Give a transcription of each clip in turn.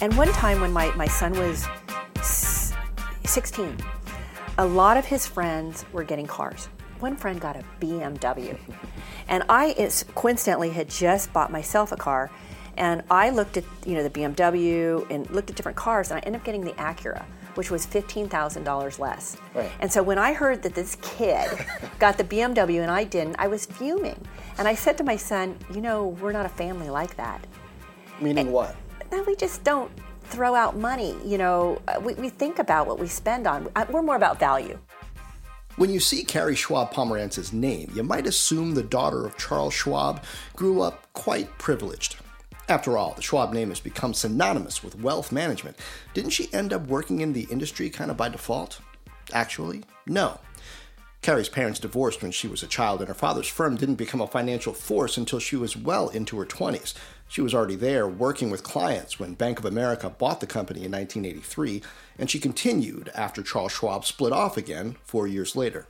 And one time when my, my son was 16, a lot of his friends were getting cars. One friend got a BMW. and I coincidentally had just bought myself a car. And I looked at you know the BMW and looked at different cars, and I ended up getting the Acura, which was fifteen thousand dollars less. Right. And so when I heard that this kid got the BMW and I didn't, I was fuming. And I said to my son, you know, we're not a family like that. Meaning and, what? No, we just don't throw out money. You know, uh, we, we think about what we spend on. Uh, we're more about value. When you see Carrie Schwab Pomerantz's name, you might assume the daughter of Charles Schwab grew up quite privileged. After all, the Schwab name has become synonymous with wealth management. Didn't she end up working in the industry kind of by default? Actually, no. Carrie's parents divorced when she was a child, and her father's firm didn't become a financial force until she was well into her 20s. She was already there working with clients when Bank of America bought the company in 1983, and she continued after Charles Schwab split off again four years later.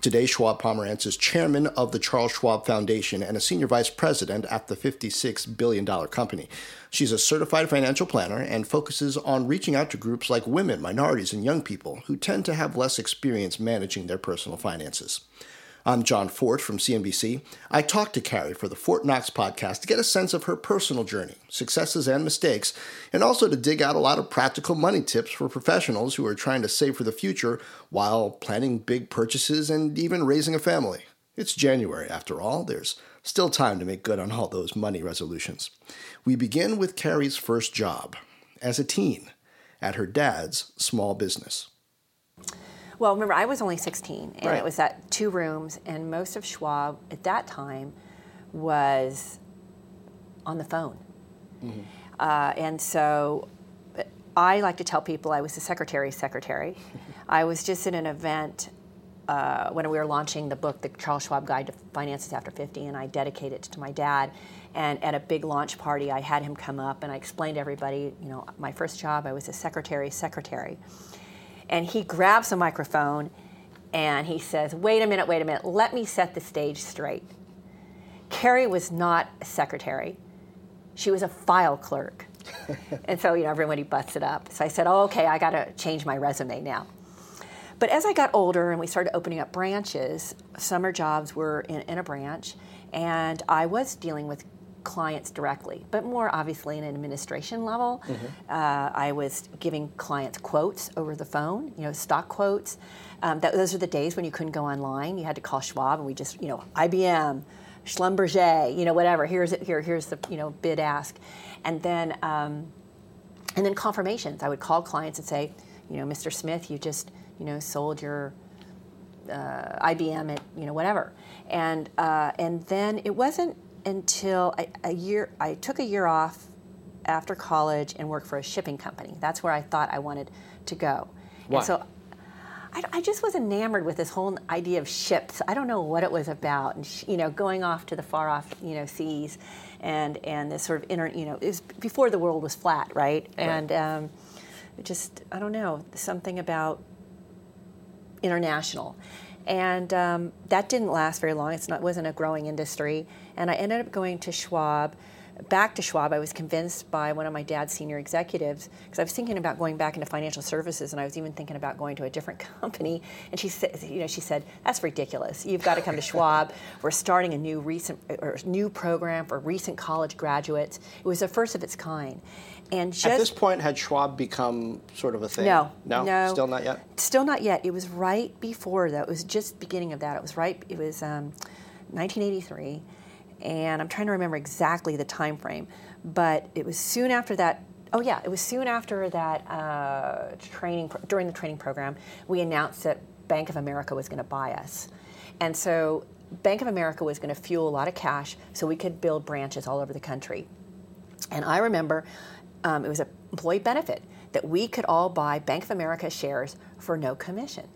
Today, Schwab Pomerantz is chairman of the Charles Schwab Foundation and a senior vice president at the $56 billion company. She's a certified financial planner and focuses on reaching out to groups like women, minorities, and young people who tend to have less experience managing their personal finances. I'm John Fortt from CNBC. I talked to Carrie for the Fortt Knox podcast to get a sense of her personal journey, successes and mistakes, and also to dig out a lot of practical money tips for professionals who are trying to save for the future while planning big purchases and even raising a family. It's January, after all. There's still time to make good on all those money resolutions. We begin with Carrie's first job as a teen at her dad's small business. Well, remember, I was only 16, and Right. it was at two rooms, and most of Schwab at that time was on the phone. Uh, and so I like to tell people I was the secretary's secretary. I was just at an event uh, when we were launching the book, The Charles Schwab Guide to Finances After 50, and I dedicated it to my dad. And at a big launch party, I had him come up and I explained to everybody, you know, my first job, I was a secretary's secretary. And he grabs the microphone and he says, Wait a minute, wait a minute, let me set the stage straight. Carrie was not a secretary, she was a file clerk. and so, you know, everybody busted up. So I said, Oh, okay, I got to change my resume now. But as I got older and we started opening up branches, summer jobs were in, in a branch, and I was dealing with clients directly, but more obviously in an administration level. Uh, I was giving clients quotes over the phone, you know, stock quotes. Um, that, those are the days when you couldn't go online. You had to call Schwab, and we just, you know, IBM, Schlumberger, you know, whatever. Here's it. Here, here's the, you know, bid ask, and then, um, and then confirmations. I would call clients and say, you know, Mr. Smith, you just, you know, sold your uh, IBM at you know whatever, and uh, and then it wasn't until a, a year I took a year off after college and worked for a shipping company. That's where I thought I wanted to go. Why? And so I, I just was enamored with this whole idea of ships. I don't know what it was about, and sh- you know, going off to the far off, you know, seas, and and this sort of inner, you know, it was before the world was flat, right? And um, just I don't know something about international. And um, that didn't last very long. It's not wasn't a growing industry. And I ended up going to Schwab, back to Schwab. I was convinced by one of my dad's senior executives because I was thinking about going back into financial services, and I was even thinking about going to a different company. And she said, you know, she said, "That's ridiculous. You've got to come to Schwab. We're starting a new recent or new program for recent college graduates. It was the first of its kind." And just At this point, had Schwab become sort of a thing? no, No? no, Still not yet? Still not yet. It was right before that. It was just beginning of that. It was right. It was um, 1983, and I'm trying to remember exactly the time frame, but it was soon after that. Oh yeah, it was soon after that uh, training during the training program. We announced that Bank of America was going to buy us, and so Bank of America was going to fuel a lot of cash so we could build branches all over the country. And I remember um, it was an employee benefit that we could all buy Bank of America shares for no commission.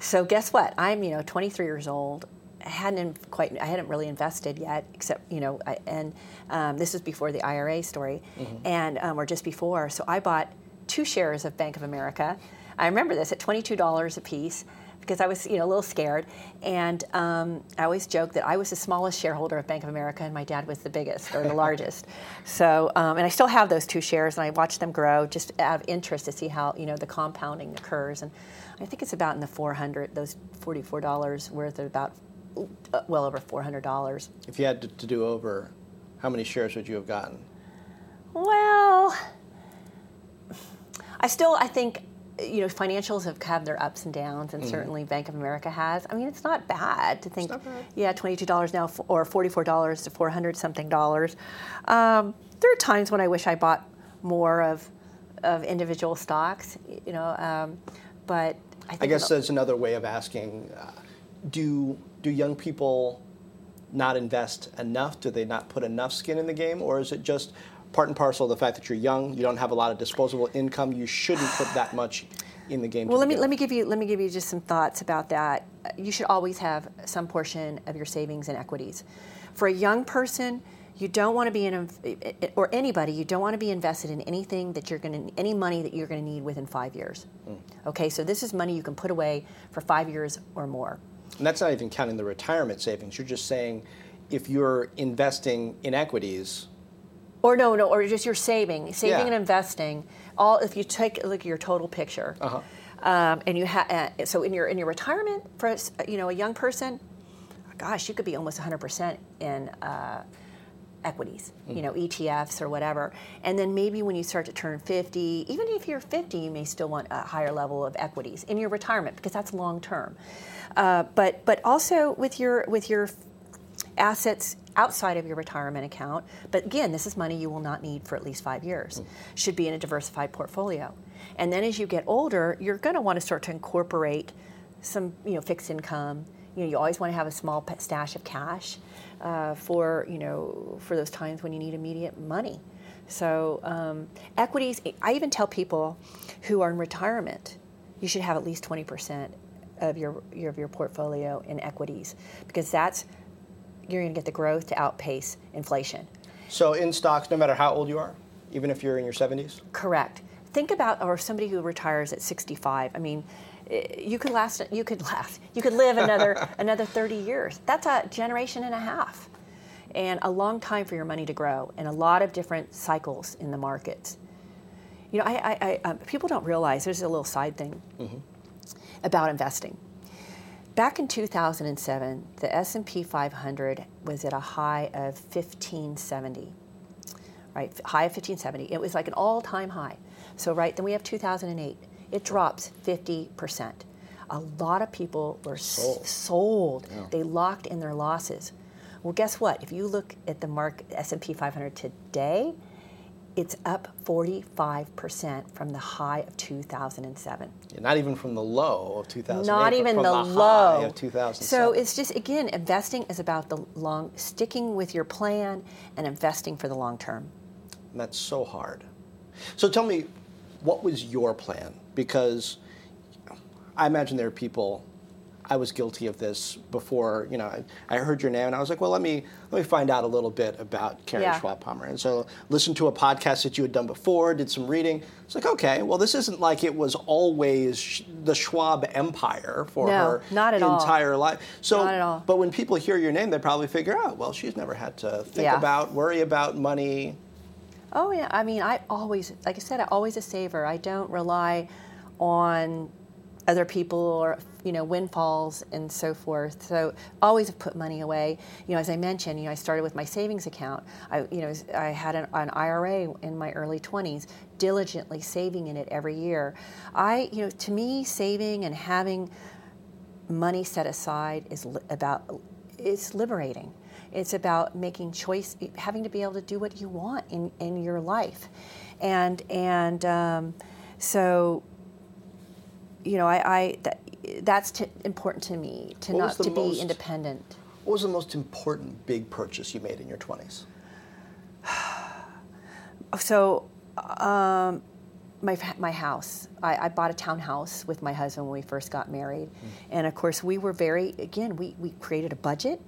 So guess what? I'm you know 23 years old. I hadn't quite I hadn't really invested yet, except you know, I, and um, this was before the IRA story, and um, or just before. So I bought two shares of Bank of America. I remember this at $22 a piece. because I was, you know, a little scared. And um, I always joke that I was the smallest shareholder of Bank of America, and my dad was the biggest or the largest. So, um, and I still have those two shares, and I watch them grow just out of interest to see how, you know, the compounding occurs. And I think it's about in the 400, those $44 worth of about well over $400. If you had to, to do over, how many shares would you have gotten? Well, I still, I think, you know, financials have had their ups and downs, and certainly Bank of America has. I mean, it's not bad to think, bad. yeah, twenty-two dollars now, or forty-four dollars to four hundred something dollars. Um, there are times when I wish I bought more of of individual stocks, you know, um, but I, think I guess that's another way of asking: uh, Do do young people not invest enough? Do they not put enough skin in the game, or is it just part and parcel of the fact that you're young, you don't have a lot of disposable income, you shouldn't put that much in the game? Well, let me let me give you let me give you just some thoughts about that. You should always have some portion of your savings in equities. For a young person, you don't want to be in a, or anybody, you don't want to be invested in anything that you're going to any money that you're going to need within five years. Mm. Okay, so this is money you can put away for five years or more. And that's not even counting the retirement savings. You're just saying if you're investing in equities, Or no, no, or just your saving, saving Yeah. and investing. All if you take look at your total picture, Uh-huh. um, and you have uh, so in your in your retirement for you know a young person, gosh, you could be almost 100 percent in uh, equities, you know ETFs or whatever, and then maybe when you start to turn 50, even if you're 50, you may still want a higher level of equities in your retirement because that's long term. Uh, but but also with your with your assets outside of your retirement account. But again, this is money you will not need for at least five years. Should be in a diversified portfolio. And then as you get older, you're going to want to start to incorporate some, you know, fixed income. You know, you always want to have a small stash of cash uh, for, you know, for those times when you need immediate money. So um, equities. I even tell people who are in retirement, you should have at least 20% of your, your of your portfolio in equities because that's you're going to get the growth to outpace inflation. so in stocks, no matter how old you are, even if you're in your 70s, Correct. Think about or somebody who retires at 65. I mean, eh, you could last. You could last. You could live another another 30 years. That's a generation and a half, and a long time for your money to grow, and a lot of different cycles in the markets. You know, I, I, I um, people don't realize there's a little side thing about investing. Back in 2007, the S&P 500 was at a high of 1570 right? High of 1570. It was like an all-time high. So right then we have 2008. It drops 50 percent. A lot of people were sold. sold. They locked in their losses. Well, guess what? If you look at the mark S&P 500 today, it's up 45 percent from the high of 2007 not even from the low of 2008, not even from the, the low of 2007. So it's just again, investing is about the long, sticking with your plan and investing for the long term. And that's so hard. So tell me, what was your plan? Because I imagine there are people. I was guilty of this before. You know, I, I heard your name and I was like, well, let me let me find out a little bit about Karen Yeah. Schwab Palmer. And so listened to a podcast that you had done before, did some reading. It's like, okay, well, this isn't like it was always sh- the Schwab empire for No, her not at all. entire life. So, Not at all. but when people hear your name, they probably figure out, well, she's never had to think Yeah. about, worry about money. Oh yeah, I mean, I always, like I said, I always a saver. I don't rely on other people or you know windfalls and so forth. So always have put money away. You know, as I mentioned, you know, I started with my savings account. I you know I had an, an IRA in my early 20s, diligently saving in it every year. I you know to me saving and having money set aside is li- about it's liberating it's about making choice having to be able to do what you want in, in your life and and um, so you know i, I that, that's t- important to me to What not to most- be independent. What was the most important big purchase you made in your 20s? so um, my, my house. I, I bought a townhouse with my husband when we first got married. And of course we were very again we, we created a budget.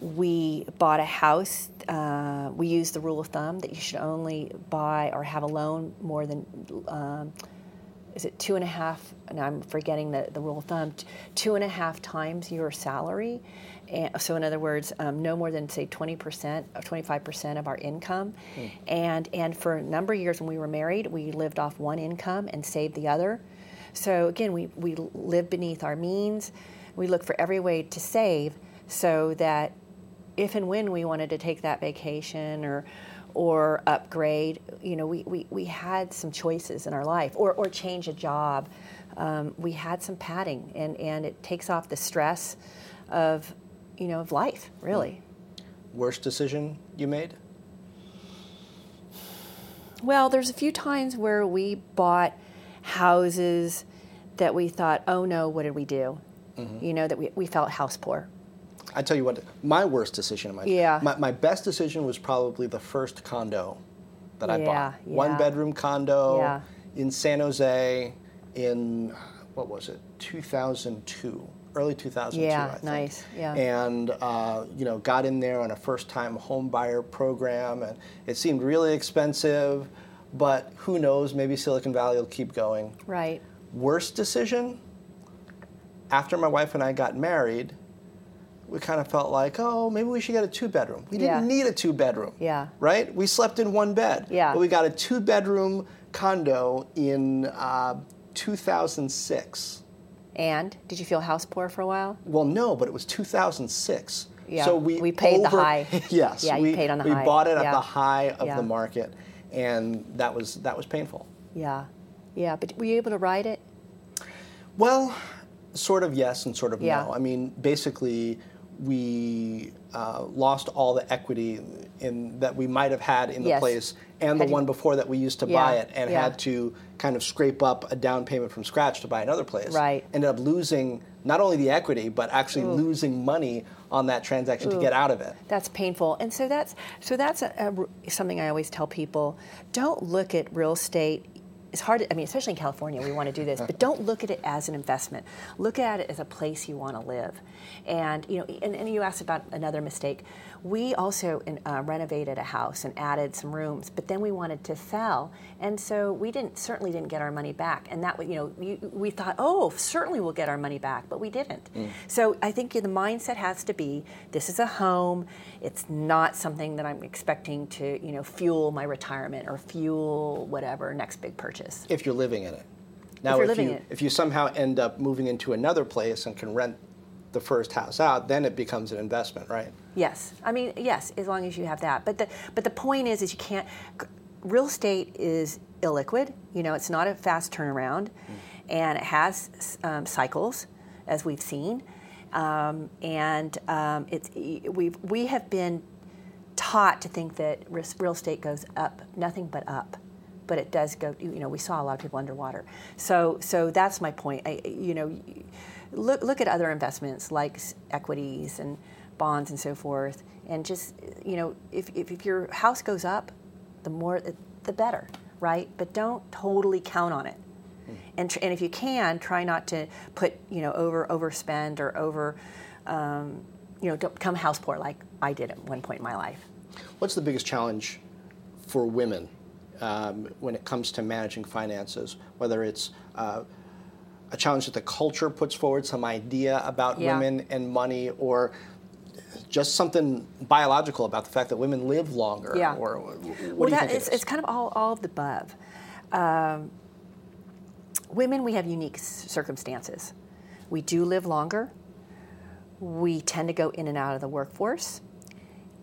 We bought a house uh, we used the rule of thumb that you should only buy or have a loan more than um, is it two and a half? And I'm forgetting the, the rule of thumb. Two and a half times your salary. And so, in other words, um, no more than say 20% or 25% of our income. And and for a number of years when we were married, we lived off one income and saved the other. So again, we we live beneath our means. We look for every way to save so that if and when we wanted to take that vacation or or upgrade, you know, we, we, we had some choices in our life or, or change a job. Um, we had some padding and, and it takes off the stress of, you know, of life, really. Worst decision you made? Well, there's a few times where we bought houses that we thought, oh no, what did we do? You know, that we, we felt house poor. I tell you what, my worst decision in my Yeah. my, my best decision was probably the first condo that I Yeah, bought. One bedroom condo Yeah. in San Jose in what was it, 2002, early 2002. Yeah, I think. nice, yeah. And uh, you know, got in there on a first-time home buyer program, and it seemed really expensive, but who knows? Maybe Silicon Valley will keep going. Right. Worst decision? After my wife and I got married, we kind of felt like, oh, maybe we should get a two bedroom. We didn't Yeah. need a two bedroom. Yeah. Right? We slept in one bed. Yeah. But we got a two bedroom condo in uh, 2006. And did you feel house poor for a while? Well, no, but it was 2006. Yeah, So we we paid the high. yes. Yeah, you we, paid on the we high. bought it at Yeah. the high of Yeah. the market, and that was that was painful. Yeah. Yeah. But were you able to ride it? Well, sort of yes and sort of Yeah. no. I mean, basically, we uh, lost all the equity in that we might have had in the Yes. place and the Had to- one before that we used to Yeah, buy it and yeah. had to kind of scrape up a down payment from scratch to buy another place. Right. Ended up losing not only the equity but actually losing money on that transaction to get out of it. That's painful, and so that's so that's a, a- something I always tell people: don't look at real estate. It's hard. I mean, especially in California, we want to do this, but don't look at it as an investment. Look at it as a place you want to live. And you know, and, and you asked about another mistake. We also in, uh, renovated a house and added some rooms, but then we wanted to sell, and so we didn't certainly didn't get our money back. And that you know, you, we thought, oh, certainly we'll get our money back, but we didn't. So I think the mindset has to be: this is a home. It's not something that I'm expecting to you know fuel my retirement or fuel whatever next big purchase. If you're living in it. Now, you're if you it. if you somehow end up moving into another place and can rent the first house out, then it becomes an investment, right? Yes, I mean yes, as long as you have that. But the but the point is, is you can't. Real estate is illiquid. You know, it's not a fast turnaround, and it has um, cycles, as we've seen, um, and um, it's we we have been taught to think that real estate goes up, nothing but up. But it does go. You know, we saw a lot of people underwater. So, so that's my point. I, you know, look look at other investments like equities and bonds and so forth, and just you know, if if, if your house goes up, the more the better, right? But don't totally count on it. And, tr- and if you can, try not to put you know over overspend or over, um, you know, don't become house poor like I did at one point in my life. What's the biggest challenge for women um, when it comes to managing finances? Whether it's uh, a challenge that the culture puts forward, some idea about Yeah. women and money, or just something biological about the fact that women live longer? Yeah. Or what do you well, that think it it's, it's kind of all, all of the above. Um, women, we have unique circumstances. We do live longer. We tend to go in and out of the workforce,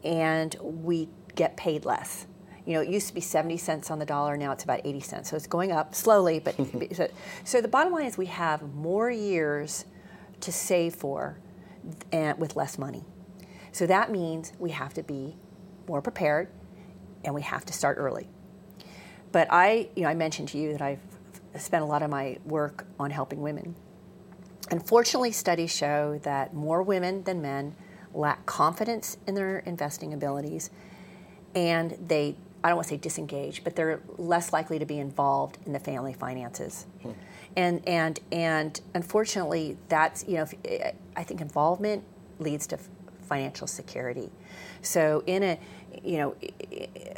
and we get paid less. You know, it used to be 70 cents on the dollar, now it's about 80 cents. So it's going up slowly, but so, so the bottom line is we have more years to save for and with less money. So that means we have to be more prepared and we have to start early. But I, you know, I mentioned to you that I've spent a lot of my work on helping women. Unfortunately, studies show that more women than men lack confidence in their investing abilities and they I don't want to say disengage, but they're less likely to be involved in the family finances. And and and unfortunately, that's you know if, I think involvement leads to financial security. So in a you know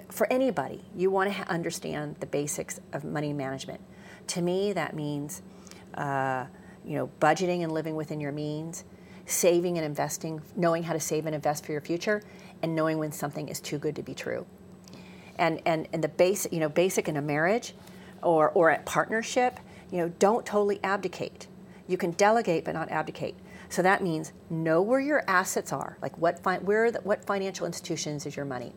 for anybody, you want to understand the basics of money management. To me, that means, uh, you know, budgeting and living within your means, saving and investing, knowing how to save and invest for your future, and knowing when something is too good to be true. And and and the basic, you know, basic in a marriage, or or a partnership, you know, don't totally abdicate. You can delegate, but not abdicate. So that means know where your assets are, like what fi- where the, what financial institutions is your money,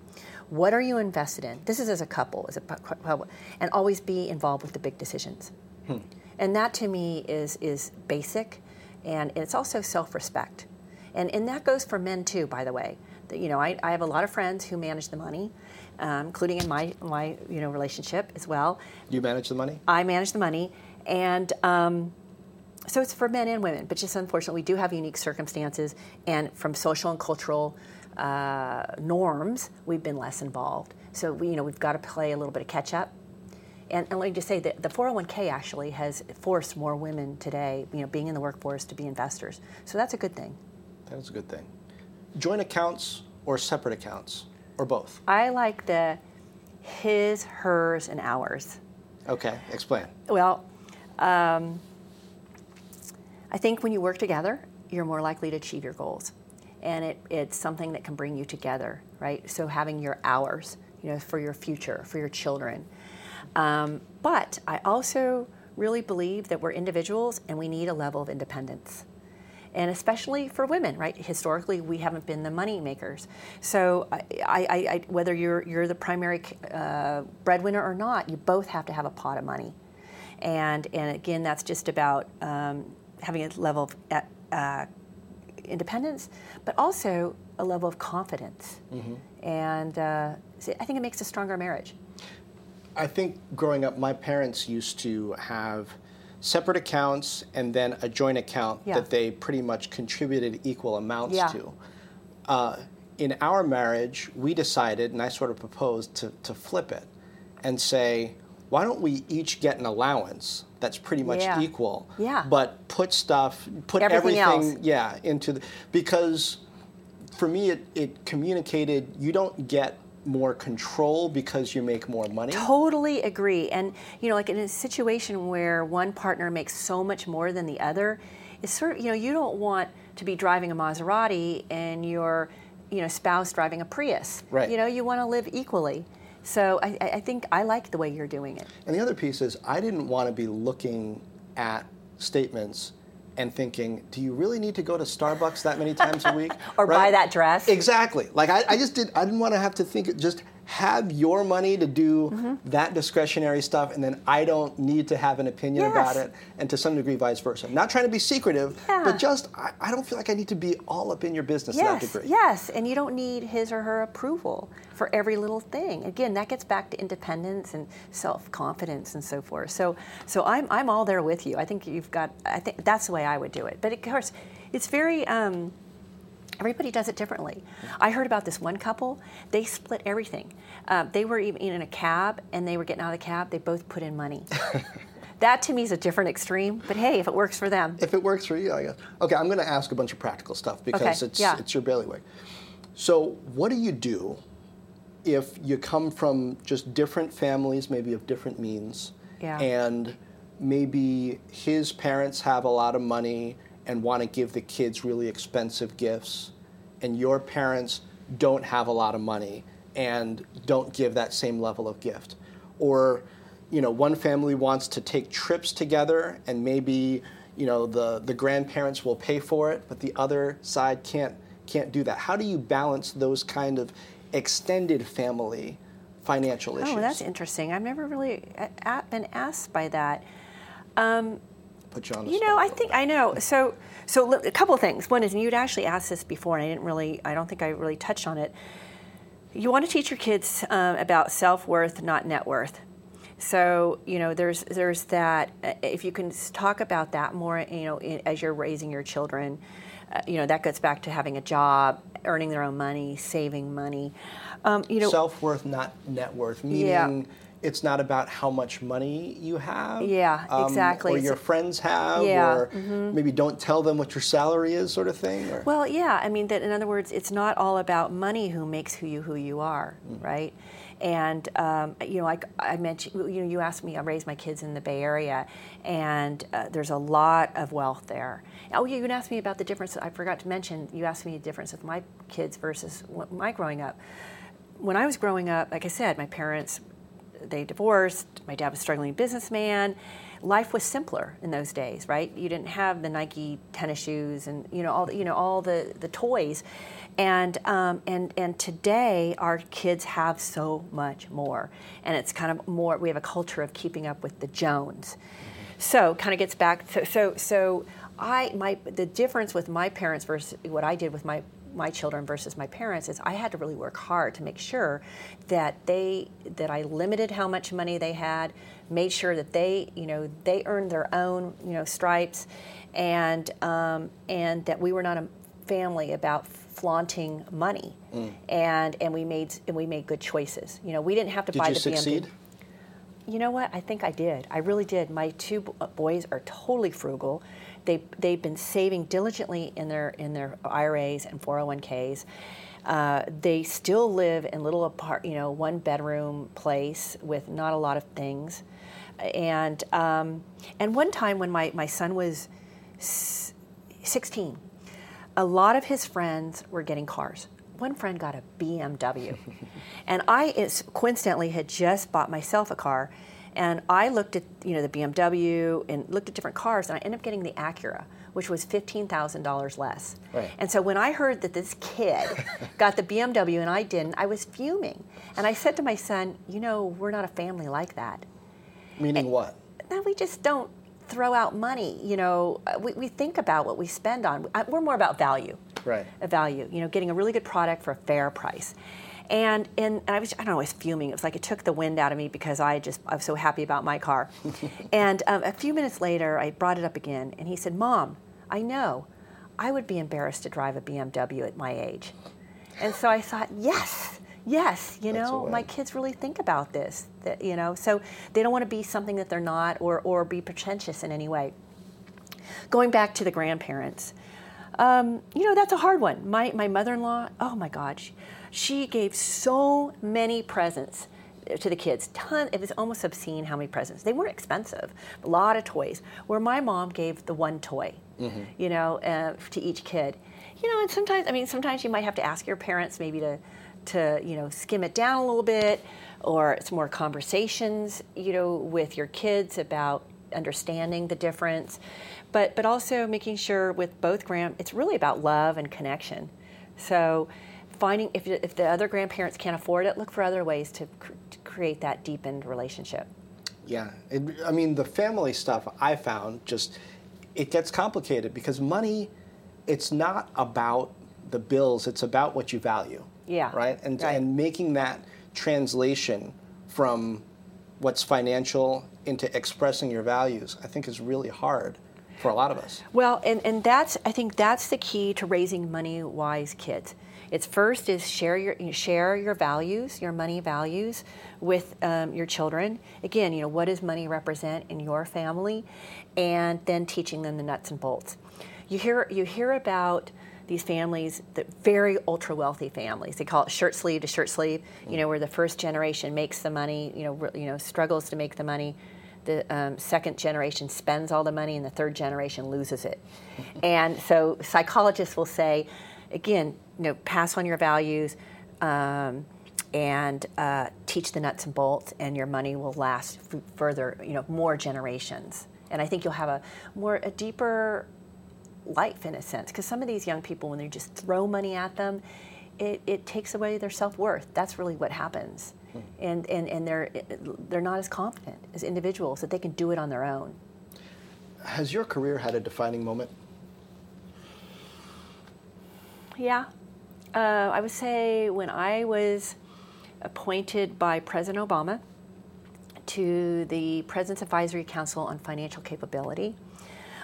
what are you invested in. This is as a couple, as a couple, and always be involved with the big decisions. Hmm. And that to me is is basic, and it's also self-respect, and and that goes for men too. By the way, you know I, I have a lot of friends who manage the money, um, including in my my you know relationship as well. You manage the money. I manage the money, and. Um, so it's for men and women, but just unfortunately, we do have unique circumstances, and from social and cultural uh, norms, we've been less involved. So we, you know, we've got to play a little bit of catch up. And, and let me just say that the 401k actually has forced more women today, you know, being in the workforce to be investors. So that's a good thing. That is a good thing. Joint accounts or separate accounts or both? I like the his, hers, and ours. Okay, explain. Well, um, I think when you work together, you're more likely to achieve your goals. And it, it's something that can bring you together, right? So having your hours, you know, for your future, for your children. Um, but I also really believe that we're individuals and we need a level of independence. And especially for women, right? Historically, we haven't been the money makers. So, I, I, I, whether you're, you're the primary uh, breadwinner or not, you both have to have a pot of money. And, and again, that's just about um, having a level of uh, independence, but also a level of confidence. Mm-hmm. And uh, I think it makes a stronger marriage. I think growing up, my parents used to have separate accounts and then a joint account yeah. that they pretty much contributed equal amounts yeah. to. Uh, in our marriage, we decided, and I sort of proposed to, to flip it and say, why don't we each get an allowance that's pretty much yeah. equal. Yeah. But put stuff, put everything, everything yeah, into the because for me it, it communicated you don't get more control because you make more money. Totally agree. And you know, like in a situation where one partner makes so much more than the other, it's sort of you know, you don't want to be driving a Maserati and your you know spouse driving a Prius. Right. You know, you want to live equally. So I, I think I like the way you're doing it. And the other piece is I didn't want to be looking at statements and thinking, do you really need to go to Starbucks that many times a week? or right? buy that dress? Exactly. Like I, I just did. I didn't want to have to think. Just have your money to do mm-hmm. that discretionary stuff, and then I don't need to have an opinion yes. about it, and to some degree, vice versa. Not trying to be secretive, yeah. but just I, I, don't feel like I need to be all up in your business yes. to that degree. Yes, and you don't need his or her approval for every little thing. Again, that gets back to independence and self confidence and so forth. So, so I'm I'm all there with you. I think you've got. I think that's the way I would do it. But of course, it's very. Um, Everybody does it differently. I heard about this one couple. They split everything. Uh, they were even in a cab, and they were getting out of the cab. They both put in money. that to me is a different extreme. But hey, if it works for them, if it works for you, I guess. Okay, I'm going to ask a bunch of practical stuff because okay. it's yeah. it's your bailiwick. So, what do you do if you come from just different families, maybe of different means, yeah. and maybe his parents have a lot of money and want to give the kids really expensive gifts, and your parents don't have a lot of money and don't give that same level of gift. Or, you know, one family wants to take trips together and maybe, you know, the, the grandparents will pay for it, but the other side can't can't do that. How do you balance those kind of extended family financial issues? Oh, that's interesting. I've never really been asked by that. Um, put you on the You know, I think I know. So, so a couple of things. One is, and you'd actually asked this before, and I didn't really, I don't think I really touched on it. You want to teach your kids um, about self worth, not net worth. So you know, there's there's that. Uh, if you can talk about that more, you know, in, as you're raising your children, uh, you know, that goes back to having a job, earning their own money, saving money. Um, you know, self worth, not net worth. Meaning, yeah. It's not about how much money you have. Yeah, um, exactly. Or your friends have, Yeah, mm-hmm. or maybe don't tell them what your salary is, sort of thing. Or? Well, yeah. I mean, that in other words, it's not all about money who makes who you who you are, right? And um, you know, like I mentioned, you know, you asked me. I raised my kids in the Bay Area, and uh, there's a lot of wealth there. Oh, you can ask me about the difference. I forgot to mention. You asked me the difference of my kids versus my growing up. When I was growing up, like I said, my parents they divorced. My dad was a struggling businessman. Life was simpler in those days, right? You didn't have the Nike tennis shoes and you know all the, you know all the, the toys, and um, and and today our kids have so much more, and it's kind of more. We have a culture of keeping up with the Jones, so kind of gets back. So so I my the difference with my parents versus what I did with my my children versus my parents is I had to really work hard to make sure that they that I limited how much money they had, made sure that they you know they earned their own you know stripes, and um, and that we were not a family about flaunting money, and and we made and we made good choices. You know we didn't have to Did buy you the succeed? BMW. You know what? I think I did. I really did. My two b- uh, boys are totally frugal. They they've been saving diligently in their in their IRAs and 401ks. Uh, they still live in little apart, you know, one bedroom place with not a lot of things. And um, and one time when my, my son was s- 16, a lot of his friends were getting cars. One friend got a BMW. and I coincidentally had just bought myself a car. And I looked at you know the BMW and looked at different cars, and I ended up getting the Acura, which was fifteen thousand dollars less. Right. And so when I heard that this kid got the BMW and I didn't, I was fuming. And I said to my son, you know, we're not a family like that Meaning what? no, we just don't throw out money. You know, we, we think about what we spend on. We're more about value. Right. A value. You know, getting a really good product for a fair price. And and I was I don't know I was fuming. It was like it took the wind out of me because I just I was so happy about my car. and um, a few minutes later, I brought it up again, and he said, "Mom, I know, I would be embarrassed to drive a BMW at my age." And so I thought, yes, yes, you know, my kids really think about this, that, you know, so they don't want to be something that they're not or, or be pretentious in any way. Going back to the grandparents, um, you know, that's a hard one. My, my mother in law, oh my God, she, she gave so many presents to the kids. Ton, it was almost obscene how many presents. They weren't expensive, a lot of toys. Where my mom gave the one toy, you know, uh, to each kid. You know, and sometimes, I mean, sometimes you might have to ask your parents maybe to, to you know, skim it down a little bit, or it's more conversations, you know, with your kids about understanding the difference, but but also making sure with both grand, it's really about love and connection. So, finding if if the other grandparents can't afford it, look for other ways to, cr- to create that deepened relationship. Yeah, it, I mean the family stuff I found just it gets complicated because money, it's not about the bills; it's about what you value. Yeah, Right. And right. and making that translation from what's financial into expressing your values, I think is really hard for a lot of us. Well, and, and that's I think that's the key to raising money wise kids. It's first is share your share your values, your money values, with um, your children. Again, you know what does money represent in your family, and then teaching them the nuts and bolts. You hear you hear about these families, the very ultra wealthy families. They call it shirt sleeve to shirt sleeve. You know where the first generation makes the money, you know you know struggles to make the money the um, second generation spends all the money and the third generation loses it. and so psychologists will say, again, you know, pass on your values um, and uh, teach the nuts and bolts, and your money will last f- further, you know, more generations. And I think you'll have a more a deeper life in a sense because some of these young people when you just throw money at them it, it takes away their self-worth that's really what happens and, and, and they're, they're not as confident as individuals that they can do it on their own Has your career had a defining moment? yeah uh, i would say when i was appointed by president obama to the president's advisory council on financial capability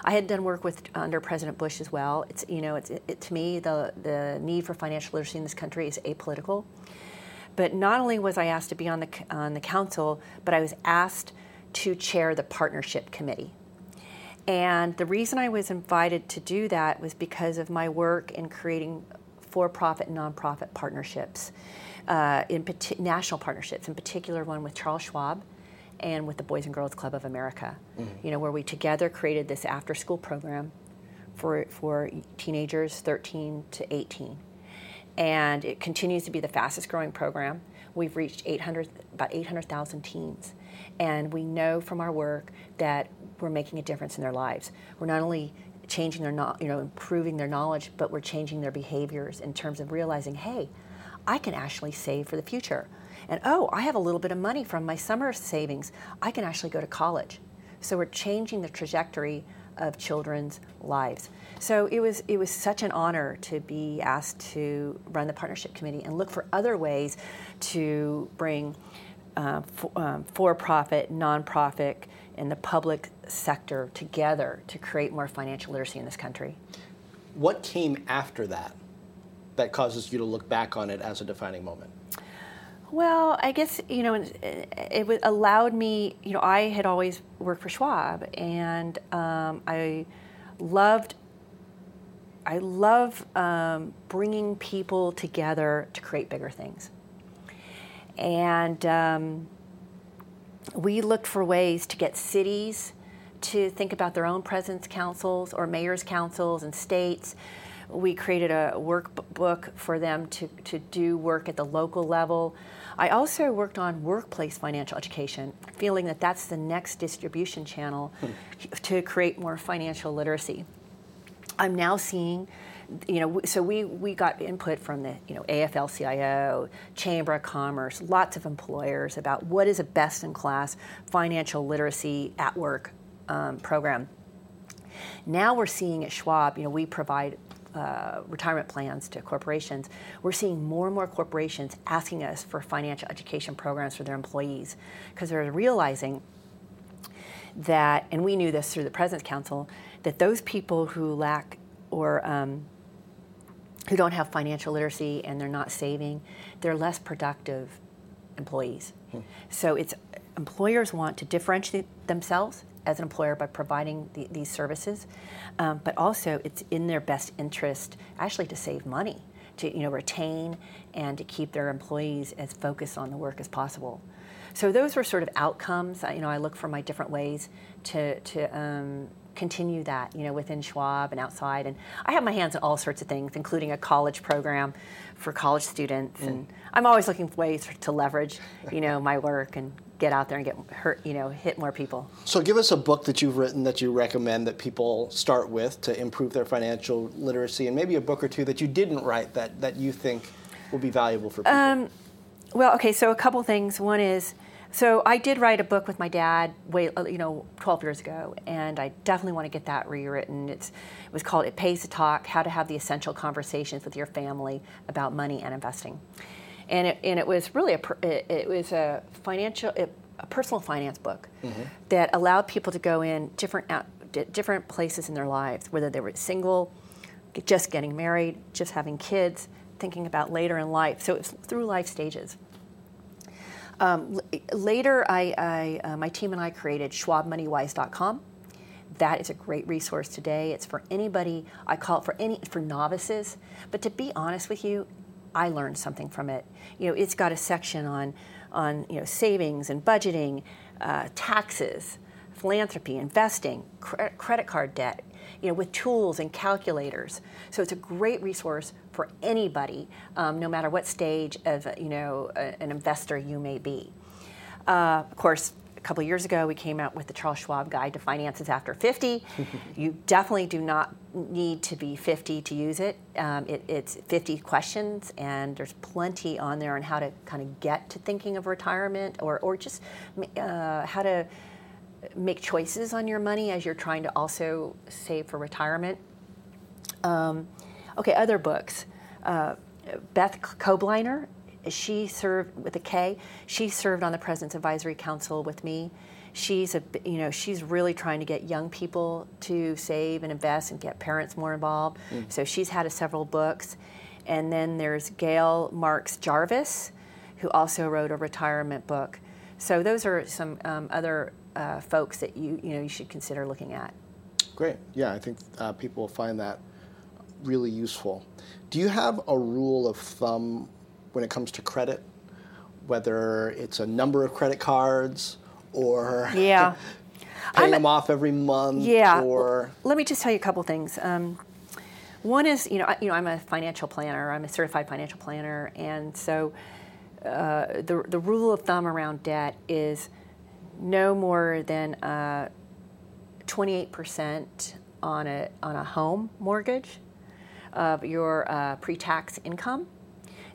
I had done work with under President Bush as well. It's you know, it's it, to me the the need for financial literacy in this country is apolitical. But not only was I asked to be on the, on the council, but I was asked to chair the partnership committee. And the reason I was invited to do that was because of my work in creating for profit and nonprofit partnerships, uh, in national partnerships, in particular, one with Charles Schwab and with the Boys and Girls Club of America, mm-hmm. you know, where we together created this after school program for, for teenagers 13 to 18. And it continues to be the fastest growing program. We've reached 800, about 800,000 teens. And we know from our work that we're making a difference in their lives. We're not only changing their, you know, improving their knowledge, but we're changing their behaviors in terms of realizing, hey, I can actually save for the future. And oh, I have a little bit of money from my summer savings. I can actually go to college. So we're changing the trajectory of children's lives. So it was it was such an honor to be asked to run the partnership committee and look for other ways to bring uh, for, um, for-profit, nonprofit, and the public sector together to create more financial literacy in this country. What came after that that causes you to look back on it as a defining moment? Well, I guess you know it, it allowed me. You know, I had always worked for Schwab, and um, I loved. I love um, bringing people together to create bigger things, and um, we looked for ways to get cities to think about their own presence councils or mayors' councils and states we created a workbook for them to, to do work at the local level. I also worked on workplace financial education, feeling that that's the next distribution channel hmm. to create more financial literacy. I'm now seeing, you know, so we, we got input from the, you know, AFL-CIO, Chamber of Commerce, lots of employers about what is a best-in-class financial literacy at work um, program. Now we're seeing at Schwab, you know, we provide uh, retirement plans to corporations, we're seeing more and more corporations asking us for financial education programs for their employees because they're realizing that, and we knew this through the President's Council, that those people who lack or um, who don't have financial literacy and they're not saving, they're less productive employees. Hmm. So it's employers want to differentiate themselves as an employer by providing the, these services, um, but also it's in their best interest actually to save money, to you know retain and to keep their employees as focused on the work as possible. So those were sort of outcomes. You know, I look for my different ways to to um, continue that, you know, within Schwab and outside. And I have my hands in all sorts of things, including a college program for college students. Mm. And I'm always looking for ways to leverage, you know, my work and get out there and get hurt, you know, hit more people. So, give us a book that you've written that you recommend that people start with to improve their financial literacy, and maybe a book or two that you didn't write that that you think will be valuable for people. Um, well, okay, so a couple things. One is, so I did write a book with my dad, way you know, 12 years ago, and I definitely want to get that rewritten. It's, it was called "It Pays to Talk: How to Have the Essential Conversations with Your Family About Money and Investing." And it, and it was really a it, it was a financial it, a personal finance book mm-hmm. that allowed people to go in different different places in their lives, whether they were single, just getting married, just having kids, thinking about later in life. So it's through life stages. Um, later, I, I uh, my team and I created SchwabMoneyWise.com. That is a great resource today. It's for anybody. I call it for any for novices. But to be honest with you, I learned something from it. You know, it's got a section on, on you know, savings and budgeting, uh, taxes, philanthropy, investing, cre- credit card debt, you know, with tools and calculators. So it's a great resource for anybody, um, no matter what stage of you know a, an investor you may be. Uh, of course, couple years ago, we came out with the Charles Schwab Guide to Finances After 50. you definitely do not need to be 50 to use it. Um, it. It's 50 questions, and there's plenty on there on how to kind of get to thinking of retirement or, or just uh, how to make choices on your money as you're trying to also save for retirement. Um, okay, other books. Uh, Beth Kobliner she served with a K. She served on the President's Advisory Council with me. She's a, you know, she's really trying to get young people to save and invest and get parents more involved. Mm. So she's had a, several books. And then there's Gail Marks Jarvis, who also wrote a retirement book. So those are some um, other uh, folks that you you know you should consider looking at. Great. Yeah, I think uh, people will find that really useful. Do you have a rule of thumb when it comes to credit, whether it's a number of credit cards or Yeah. paying I'm- them off every month? Yeah. Or Let me just tell you a couple things. Um, one is, you know, I, you know, I'm a financial planner. I'm a certified financial planner, and so uh, the the rule of thumb around debt is no more than uh, 28% on a on a home mortgage of your uh, pre-tax income.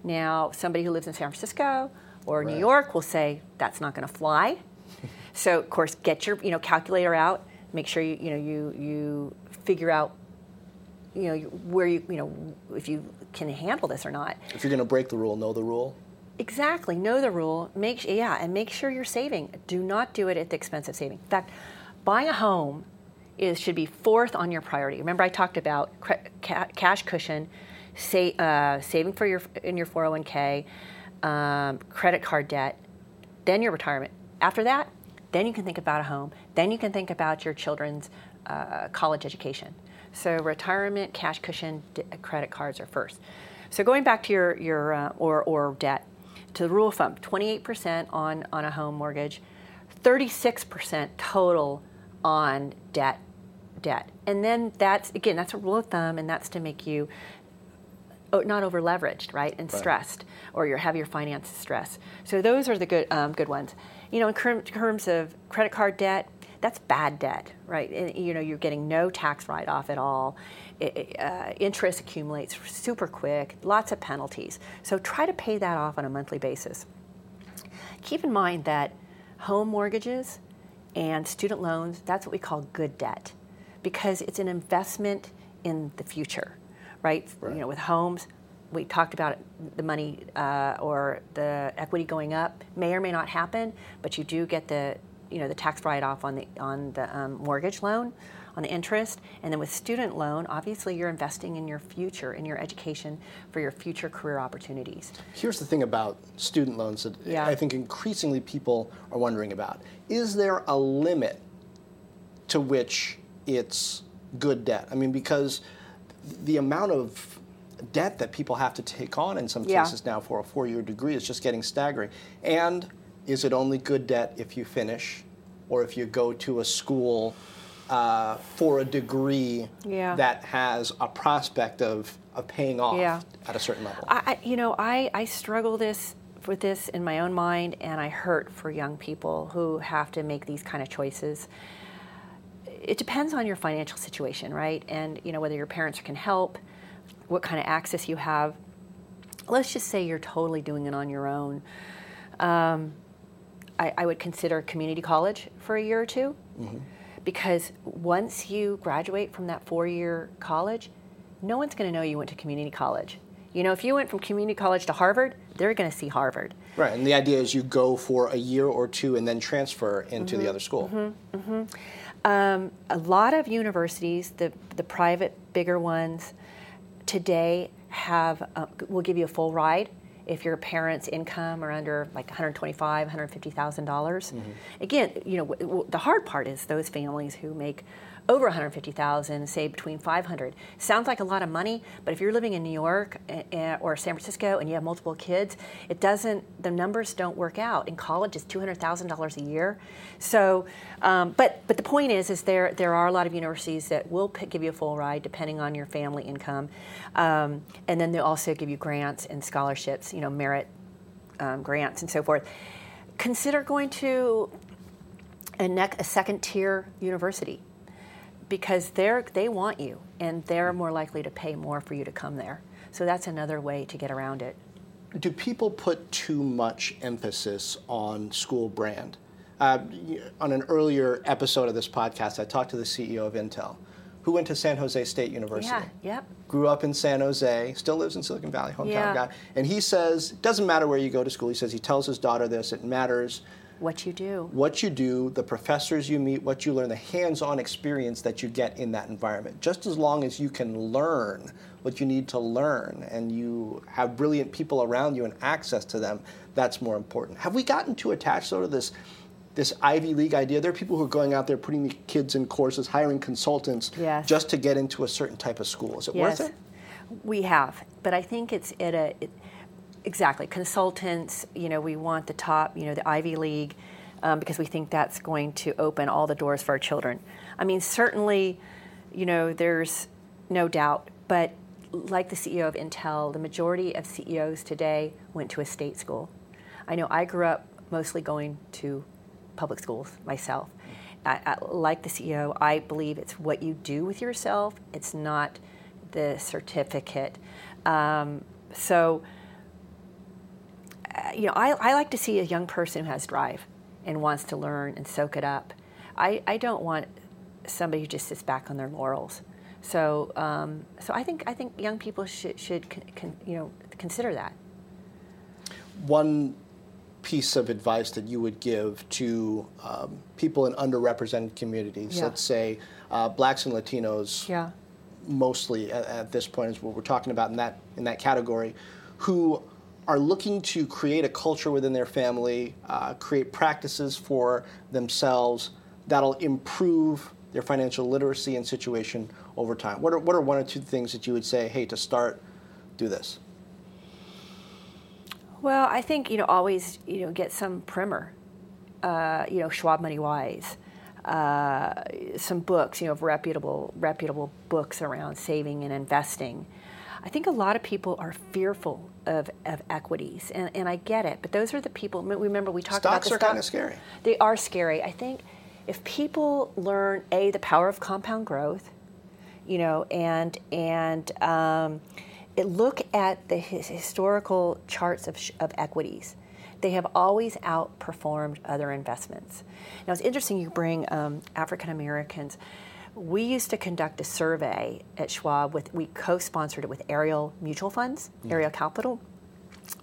Now, somebody who lives in San Francisco or New York will say that's not going to fly. so, of course, get your you know calculator out. Make sure you you know you you figure out you know where you you know if you can handle this or not. if you're going to break the rule, know the rule. Exactly. Know the rule. Make yeah, and make sure you're saving. Do not do it at the expense of saving. In fact, buying a home is should be fourth on your priority. Remember, I talked about ca- cash cushion, say, uh, saving for your in your 401k, um, credit card debt, then your retirement. After that, then you can think about a home. Then you can think about your children's uh, college education. So retirement, cash cushion, d- credit cards are first. So going back to your your uh, or or debt, to the rule of thumb, 28% on on a home mortgage, 36% total on debt debt, and then that's again that's a rule of thumb, and that's to make you not over leveraged, right, and stressed, or you have your finances stressed. So those are the good um, good ones. You know, in terms of credit card debt, that's bad debt, right? And, you know, you're getting no tax write off at all. It, uh, interest accumulates super quick, lots of penalties. So try to pay that off on a monthly basis. Keep in mind that home mortgages and student loans, that's what we call good debt because it's an investment in the future, right? Right. You know, with homes, we talked about the money uh, or the equity going up may or may not happen, but you do get the you know the tax write-off on the on the um, mortgage loan, on the interest, and then with student loan, obviously you're investing in your future, in your education for your future career opportunities. Here's the thing about student loans that Yeah. I think increasingly people are wondering about. Is there a limit to which it's good debt? I mean, because the amount of debt that people have to take on in some Yeah. cases now for a four year degree is just getting staggering. And is it only good debt if you finish or if you go to a school uh, for a degree Yeah. that has a prospect of, of paying off Yeah. at a certain level? I- you know, I, I struggle this with this in my own mind, and I hurt for young people who have to make these kind of choices. It depends on your financial situation, right? And you know whether your parents can help, what kind of access you have. Let's just say you're totally doing it on your own. Um, I, I would consider community college for a year or 2 because once you graduate from that four-year college, no one's going to know you went to community college. You know, if you went from community college to Harvard, they're going to see Harvard. Right, and the idea is you go for a year or two and then transfer into Mm-hmm. the other school. Um, a lot of universities, the the private bigger ones, today have uh, will give you a full ride if your parents' income are under like 125, 150,000 dollars. Again, you know w- w- the hard part is those families who make over 150,000, say between 500. Sounds like a lot of money, but if you're living in New York eh, eh, or San Francisco and you have multiple kids, it doesn't. The numbers don't work out. In college, it's $200,000 a year. So, um, but but the point is, is there there are a lot of universities that will pick, give you a full ride depending on your family income, um, and then they also give you grants and scholarships. You know, merit um, grants and so forth. Consider going to a, nec- a second tier university because they're they want you and they're more likely to pay more for you to come there. So that's another way to get around it. Do people put too much emphasis on school brand? Uh, on an earlier episode of this podcast, I talked to the CEO of Intel, who went to San Jose State University. Yeah, yep. Grew up in San Jose, still lives in Silicon Valley, hometown Yeah. guy. And he says, it doesn't matter where you go to school. He says he tells his daughter this, it matters What you do. What you do, the professors you meet, what you learn, the hands on experience that you get in that environment. Just as long as you can learn what you need to learn and you have brilliant people around you and access to them, that's more important. Have we gotten too attached, though, to this? This Ivy League idea. There are people who are going out there putting the kids in courses, hiring consultants Yes. just to get into a certain type of school. Is it Yes, worth it? we have, but I think it's at a it, exactly consultants. You know, we want the top. You know, the Ivy League, um, because we think that's going to open all the doors for our children. I mean, certainly, you know, there's no doubt, but like the CEO of Intel, the majority of CEOs today went to a state school. I know I grew up mostly going to public schools myself. I, I, like the CEO, I believe it's what you do with yourself. It's not the certificate. Um, so, you know, I, I like to see a young person who has drive and wants to learn and soak it up. I, I don't want somebody who just sits back on their laurels. So, um, so I think I think young people should should con, con, you know consider that. one piece of advice that you would give to um, people in underrepresented communities, Yeah. let's say uh, blacks and Latinos, Yeah. mostly at, at this point is what we're talking about in that in that category, who are looking to create a culture within their family, uh, create practices for themselves that'll improve their financial literacy and situation over time. What are what are one or two things that you would say, hey, to start, do this? Well, I think you know always you know get some primer, uh, you know Schwab Money Wise, uh, some books you know of reputable reputable books around saving and investing. I think a lot of people are fearful of, of equities, and, and I get it. But those are the people. Remember, we talked about Stocks the are stock- kind of scary. They are scary. I think if people learn a the power of compound growth, you know, and and um, it, look at the his, historical charts of, of equities. They have always outperformed other investments. Now it's interesting you bring um, African Americans. We used to conduct a survey at Schwab with we co-sponsored it with Ariel Mutual Funds, Ariel Capital,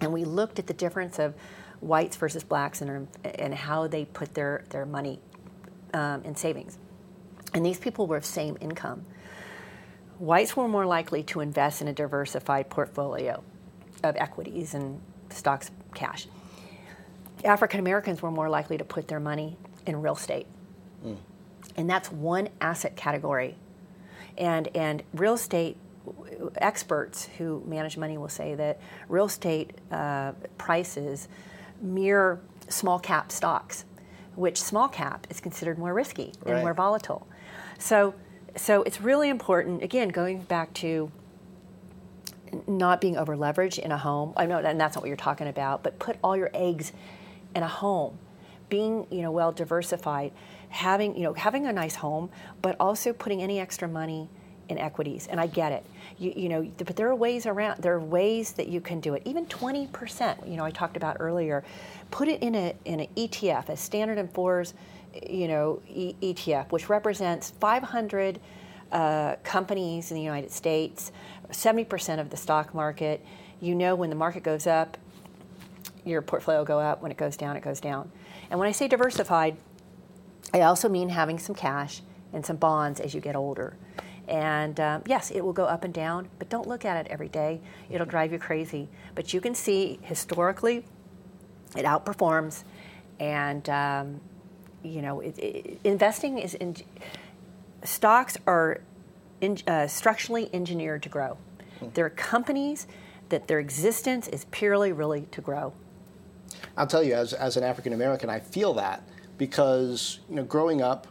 and we looked at the difference of whites versus blacks and, and how they put their, their money um, in savings. And these people were of same income. Whites were more likely to invest in a diversified portfolio of equities and stocks, cash. African Americans were more likely to put their money in real estate. And that's one asset category. And, and real estate experts who manage money will say that real estate uh, prices mirror small cap stocks, which small cap is considered more risky and Right. more volatile. So, so it's really important, again, going back to not being over leveraged in a home. I know, and that's not what you're talking about, but put all your eggs in a home. Being, you know, well diversified, having, you know, having a nice home, but also putting any extra money in equities. And I get it. You, you know, but there are ways around. There are ways that you can do it. Even 20%. You know, I talked about earlier. Put it in a in an ETF, a Standard and Poor's, you know, e- ETF, which represents 500 uh, companies in the United States, 70% of the stock market. You know, when the market goes up, your portfolio will go up. When it goes down, it goes down. And when I say diversified, I also mean having some cash and some bonds as you get older. And um, yes, it will go up and down, but don't look at it every day. It'll drive you crazy. But you can see historically, it outperforms. And um, you know, it, it, investing is in, stocks are in, uh, structurally engineered to grow. They're companies that their existence is purely really to grow. I'll tell you, as, as an African American, I feel that because you know, growing up,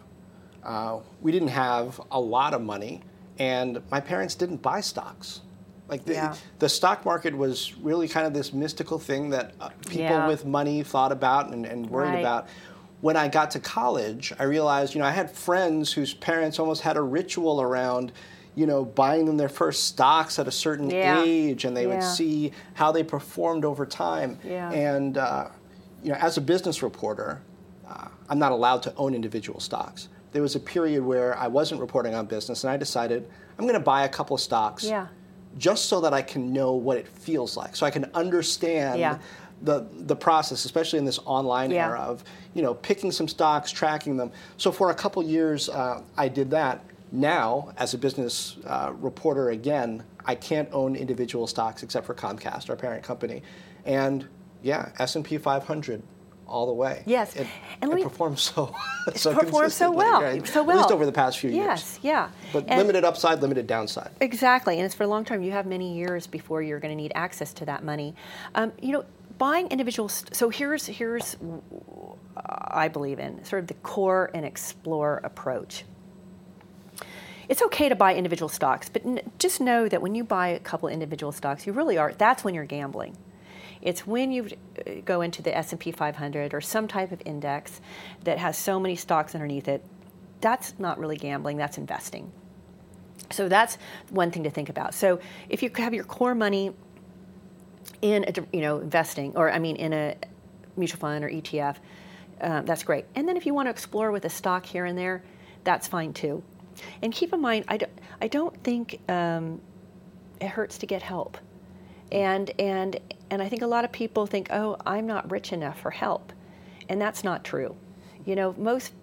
uh, we didn't have a lot of money, and my parents didn't buy stocks. Like the, Yeah. the stock market was really kind of this mystical thing that uh, people Yeah. with money thought about and, and worried Right. about. When I got to college, I realized, you know, I had friends whose parents almost had a ritual around, you know, buying them their first stocks at a certain Yeah. age, and they would see how they performed over time. Yeah. And uh, you know, as a business reporter, uh, I'm not allowed to own individual stocks. There was a period where I wasn't reporting on business, and I decided I'm going to buy a couple of stocks, Yeah. just so that I can know what it feels like, so I can understand Yeah. the the process, especially in this online Yeah. era of you know picking some stocks, tracking them. So for a couple years, uh, I did that. Now, as a business uh, reporter again, I can't own individual stocks except for Comcast, our parent company, and yeah, S and P 500 all the way. Yes. it, And it me- performs so so performs so well, right? so At least over the past few years. Yes, yeah. But And- limited upside, limited downside. Exactly, and it's for a long term. You have many years before you're going to need access to that money. Um, you know, buying individual. St- so here's here's uh, I believe in sort of the core and explore approach. It's okay to buy individual stocks, but n- just know that when you buy a couple individual stocks, you really are. That's when you're gambling. It's when you go into the S&P 500 or some type of index that has so many stocks underneath it. That's not really gambling. That's investing. So that's one thing to think about. So if you have your core money in a, you know investing, or I mean in a mutual fund or ETF, um, that's great. And then if you want to explore with a stock here and there, that's fine too. And keep in mind, I don't, I don't think um, it hurts to get help. And and and I think a lot of people think, oh, I'm not rich enough for help, and that's not true. You know, most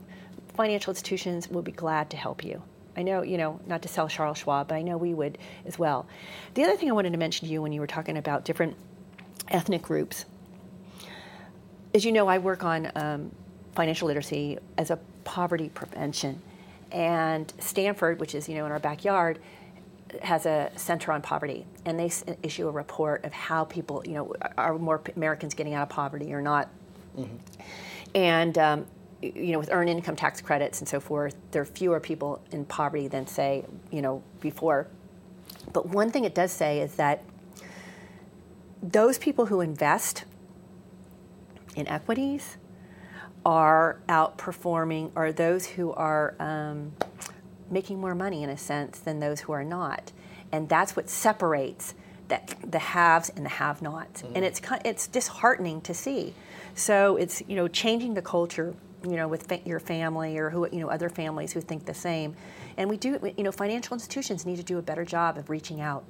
financial institutions will be glad to help you. I know, you know, not to sell Charles Schwab, but I know we would as well. The other thing I wanted to mention to you when you were talking about different ethnic groups as you know, I work on um, financial literacy as a poverty prevention. And Stanford, which is, you know, in our backyard, has a center on poverty. And they issue a report of how people, you know, are more Americans getting out of poverty or not. And, um, you know, with earned income tax credits and so forth, there are fewer people in poverty than, say, you know, before. But one thing it does say is that those people who invest in equities are outperforming, or those who are um, making more money in a sense than those who are not, and that's what separates that the haves and the have-nots, and it's it's disheartening to see. So it's you know changing the culture, you know, with your family or who you know other families who think the same, and we do you know financial institutions need to do a better job of reaching out.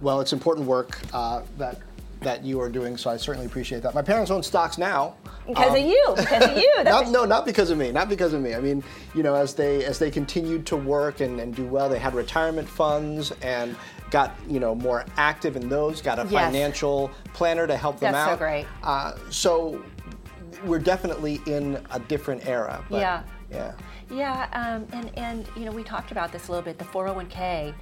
Well, it's important work uh, that that you are doing, so I certainly appreciate that. My parents own stocks now. Because of you, because of you. Not, no, not because of me. Not because of me. I mean, you know, as they as they continued to work and, and do well, they had retirement funds and got you know more active in those. Got a Yes. financial planner to help them That's so out. great. Uh, so we're definitely in a different era. But, Yeah. Yeah. Yeah, um, and and you know we talked about this a little bit. The 401k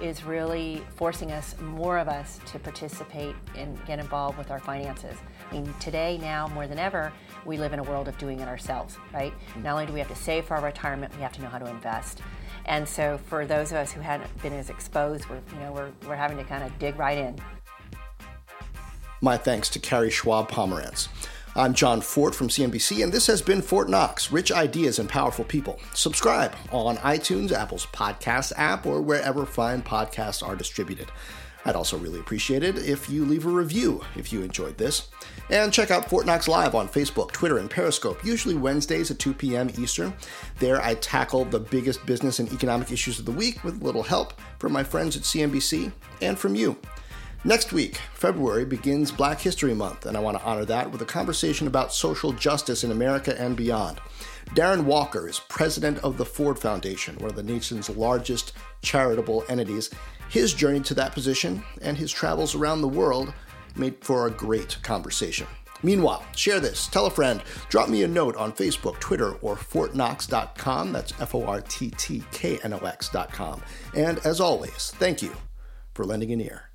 is really forcing us, more of us, to participate and get involved with our finances. I mean, today now more than ever, we live in a world of doing it ourselves, right? Mm-hmm. Not only do we have to save for our retirement, we have to know how to invest. And so, for those of us who hadn't been as exposed, we're you know we're, we're having to kind of dig right in. My thanks to Carrie Schwab Pomerantz. I'm Jon Fortt from CNBC, and this has been Fortt Knox Rich Ideas and Powerful People. Subscribe on iTunes, Apple's podcast app, or wherever fine podcasts are distributed. I'd also really appreciate it if you leave a review if you enjoyed this. And check out Fortt Knox Live on Facebook, Twitter, and Periscope, usually Wednesdays at 2 p.m. Eastern. There I tackle the biggest business and economic issues of the week with a little help from my friends at CNBC and from you. Next week, February, begins Black History Month, and I want to honor that with a conversation about social justice in America and beyond. Darren Walker is president of the Ford Foundation, one of the nation's largest charitable entities. His journey to that position and his travels around the world made for a great conversation. Meanwhile, share this, tell a friend, drop me a note on Facebook, Twitter, or forttknox.com. That's F O R T T K N O X.com. And as always, thank you for lending an ear.